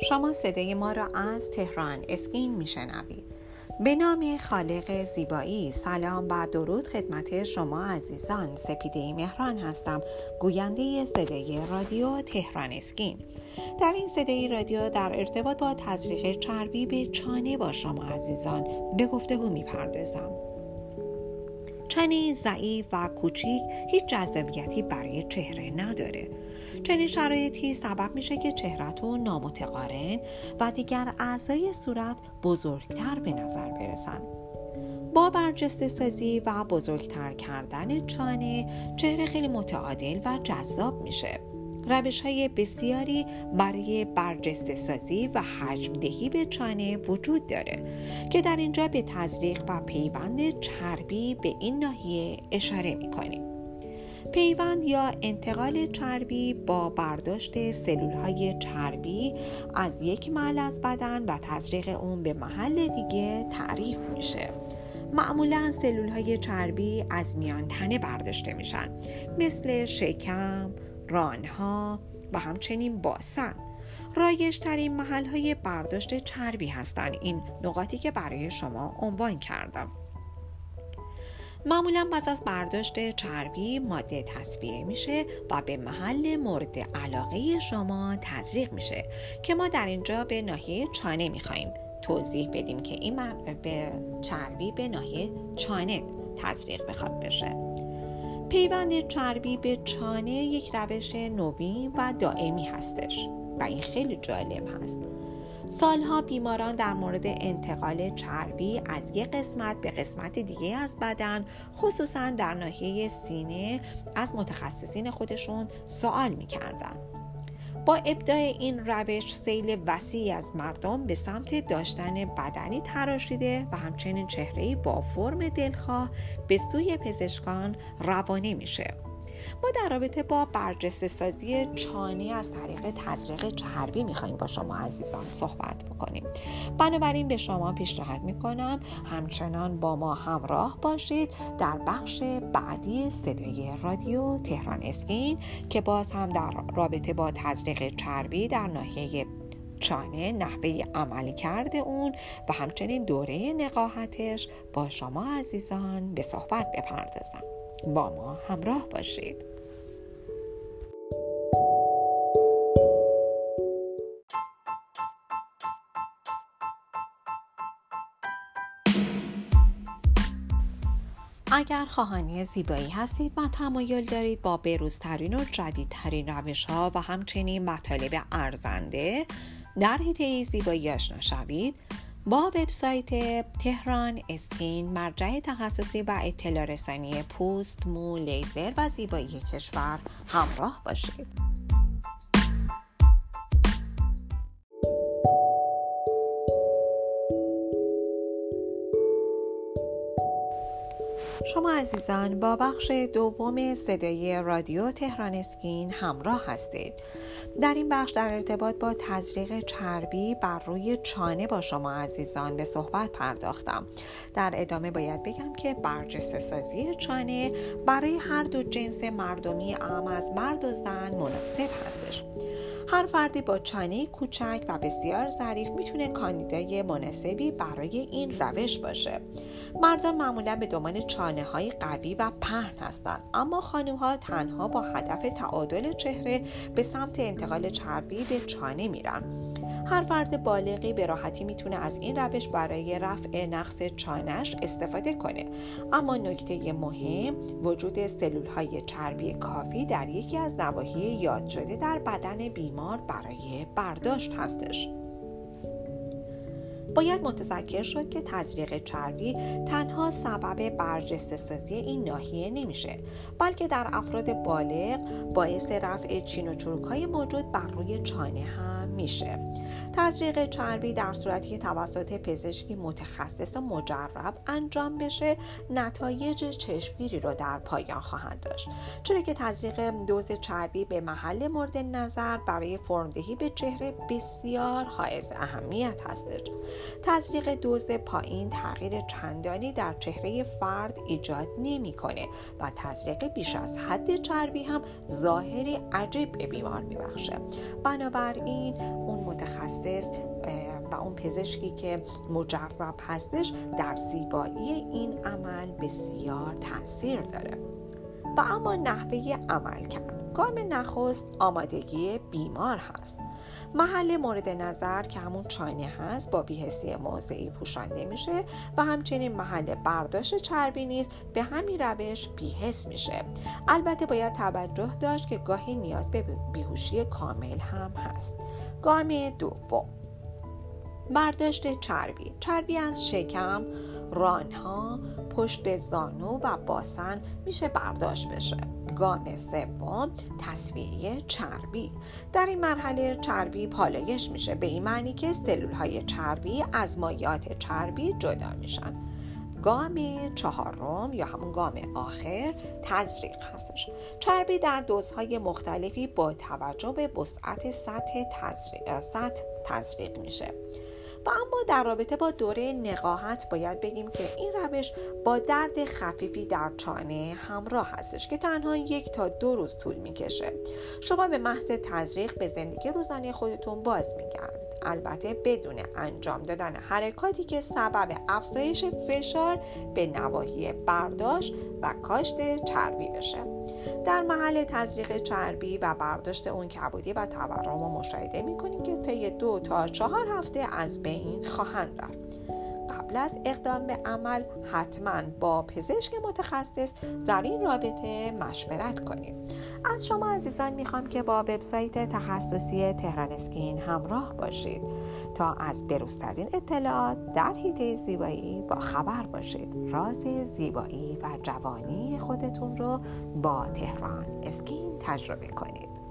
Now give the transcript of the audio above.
شما صدای ما را از تهران اسکین میشنوید. به نام خالق زیبایی سلام و درود خدمت شما عزیزان. سپیده مهران هستم گوینده صدای رادیو تهران اسکین. در این صدای رادیو در ارتباط با تزریق چربی به چانه با شما عزیزان به گفتگو می‌پردازم. چنین ضعیف و کوچیک هیچ جذابیتی برای چهره نداره. چنین شرایطی سبب میشه که چهرهتون نامتقارن و دیگر اعضای صورت بزرگتر به نظر برسن. با برجسته سازی و بزرگتر کردن چانه چهره خیلی متعادل و جذاب میشه. روش های بسیاری برای برجسته سازی و حجم دهی به چانه وجود داره که در اینجا به تزریق و پیوند چربی به این ناحیه اشاره می‌کنیم. پیوند یا انتقال چربی با برداشت سلول های چربی از یک محل از بدن و تزریق اون به محل دیگه تعریف میشه. معمولا سلول های چربی از میان تنه برداشته میشن مثل شکم، رانها و همچنین باسن. رایج ترین محل های برداشت چربی هستند این نقاطی که برای شما عنوان کردم. معمولا پس از برداشت چربی ماده تصفیه میشه و به محل مورد علاقه شما تزریق میشه که ما در اینجا به ناحیه چانه می‌خوایم توضیح بدیم که این به چربی به ناحیه چانه تزریق بخواد بشه. پیوند چربی به چانه یک روش نوین و دائمی هستش و این خیلی جالب هست. سالها بیماران در مورد انتقال چربی از یک قسمت به قسمت دیگه از بدن خصوصا در ناحیه سینه از متخصصین خودشون سوال می‌کردن. با ابداع این روش سیل وسیعی از مردم به سمت داشتن بدنی تراشیده و همچنین چهرهی با فرم دلخواه به سوی پزشکان روانه میشه. ما در رابطه با برجسته سازی چانه از طریق تزریق چربی می‌خوایم با شما عزیزان صحبت بکنیم. بنابراین به شما پیشنهاد می‌کنم همچنان با ما همراه باشید در بخش بعدی صدای رادیو تهران اسکین که باز هم در رابطه با تزریق چربی در ناحیه چانه نحوه عملی کرده اون و همچنین دوره نقاهتش با شما عزیزان به صحبت بپردازم. با ما همراه باشید. اگر خواهانی زیبایی هستید و تمایل دارید با بروزترین و جدیدترین روش ها و همچنین مطالب ارزنده در حیطه زیبایی آشنا شوید. با وبسایت تهران اسکین مرجع تخصصی و اطلاع رسانی پوست، مو، لیزر و زیبایی کشور همراه باشید. شما عزیزان با بخش دوم صدای رادیو تهران اسکین همراه هستید. در این بخش در ارتباط با تزریق چربی بر روی چانه با شما عزیزان به صحبت پرداختم. در ادامه باید بگم که برجسته سازی چانه برای هر دو جنس مردمی ام از مرد و زن مناسب هستش. هر فردی با چانه کوچک و بسیار ظریف می‌تونه کاندیدای مناسبی برای این روش باشه. مردان معمولا به دنبال چانه های قوی و پهن هستند اما خانم ها تنها با هدف تعادل چهره به سمت انتقال چربی به چانه میرن. هر فرد بالغی به راحتی می‌تونه از این روش برای رفع نقص چانش استفاده کنه. اما نکته مهم وجود سلول های چربی کافی در یکی از نواحی یاد شده در بدن بیمار برای برداشت هستش. باید متذکر شد که تزریق چربی تنها سبب برجسته سازی این ناحیه نمیشه بلکه در افراد بالغ باعث رفع چین و چروک های موجود بر روی چانه هم میشه. تزریق چربی در صورتی که توسط پزشکی متخصص و مجرب انجام بشه نتایج چشمگیری رو در پایان خواهند داشت. چرا که تزریق دوز چربی به محل مورد نظر برای فرمدهی به چهره بسیار حائز اهمیت هستش. تزریق دوز پایین تغییر چندانی در چهره فرد ایجاد نمی‌کنه و تزریق بیش از حد چربی هم ظاهری عجیب به بیمار میبخشه. بنابراین اون متخصص و اون پزشکی که مجرب هستش در زیبایی این عمل بسیار تاثیر داره. و اما نحوه عمل کرد. گام نخست آمادگی بیمار هست. محل مورد نظر که همون چانه هست با بیهسی موضعی پوشانده میشه و همچنین محل برداشت چربی نیز به همین روش بیهس میشه. البته باید توجه داشت که گاهی نیاز به بیهوشی کامل هم هست. گام دوم. برداشت چربی. چربی از شکم رانها پشت زانو و باسن میشه برداشت بشه. گام سوم تصویه چربی. در این مرحله چربی پالایش میشه به این معنی که سلول های چربی از مایات چربی جدا میشن. گام چهارم یا همون گام آخر تزریق هستش. چربی در دوزهای مختلفی با توجه به وسعت سطح تزریق, سطح تزریق میشه. و اما در رابطه با دوره نقاهت باید بگیم که این روش با درد خفیفی در چانه همراه هستش که تنها یک تا دو روز طول می‌کشه. شما به محض تزریق به زندگی روزانه خودتون باز میگردید. البته بدون انجام دادن حرکاتی که سبب افزایش فشار به نواحی برداشت و کاشت چربی بشه. در محل تزریق چربی و برداشت اون کبودی و تورم رو مشاهده می‌کنیم که طی دو تا چهار هفته از بین خواهند رفت. قبل از اقدام به عمل حتما با پزشک متخصص در این رابطه مشورت کنید از شما عزیزان می‌خوام که با وبسایت تخصصی تهران اسکین همراه باشید تا از بروزترین اطلاعات در حیطه زیبایی با خبر باشید. راز زیبایی و جوانی خودتون رو با تهران اسکین تجربه کنید.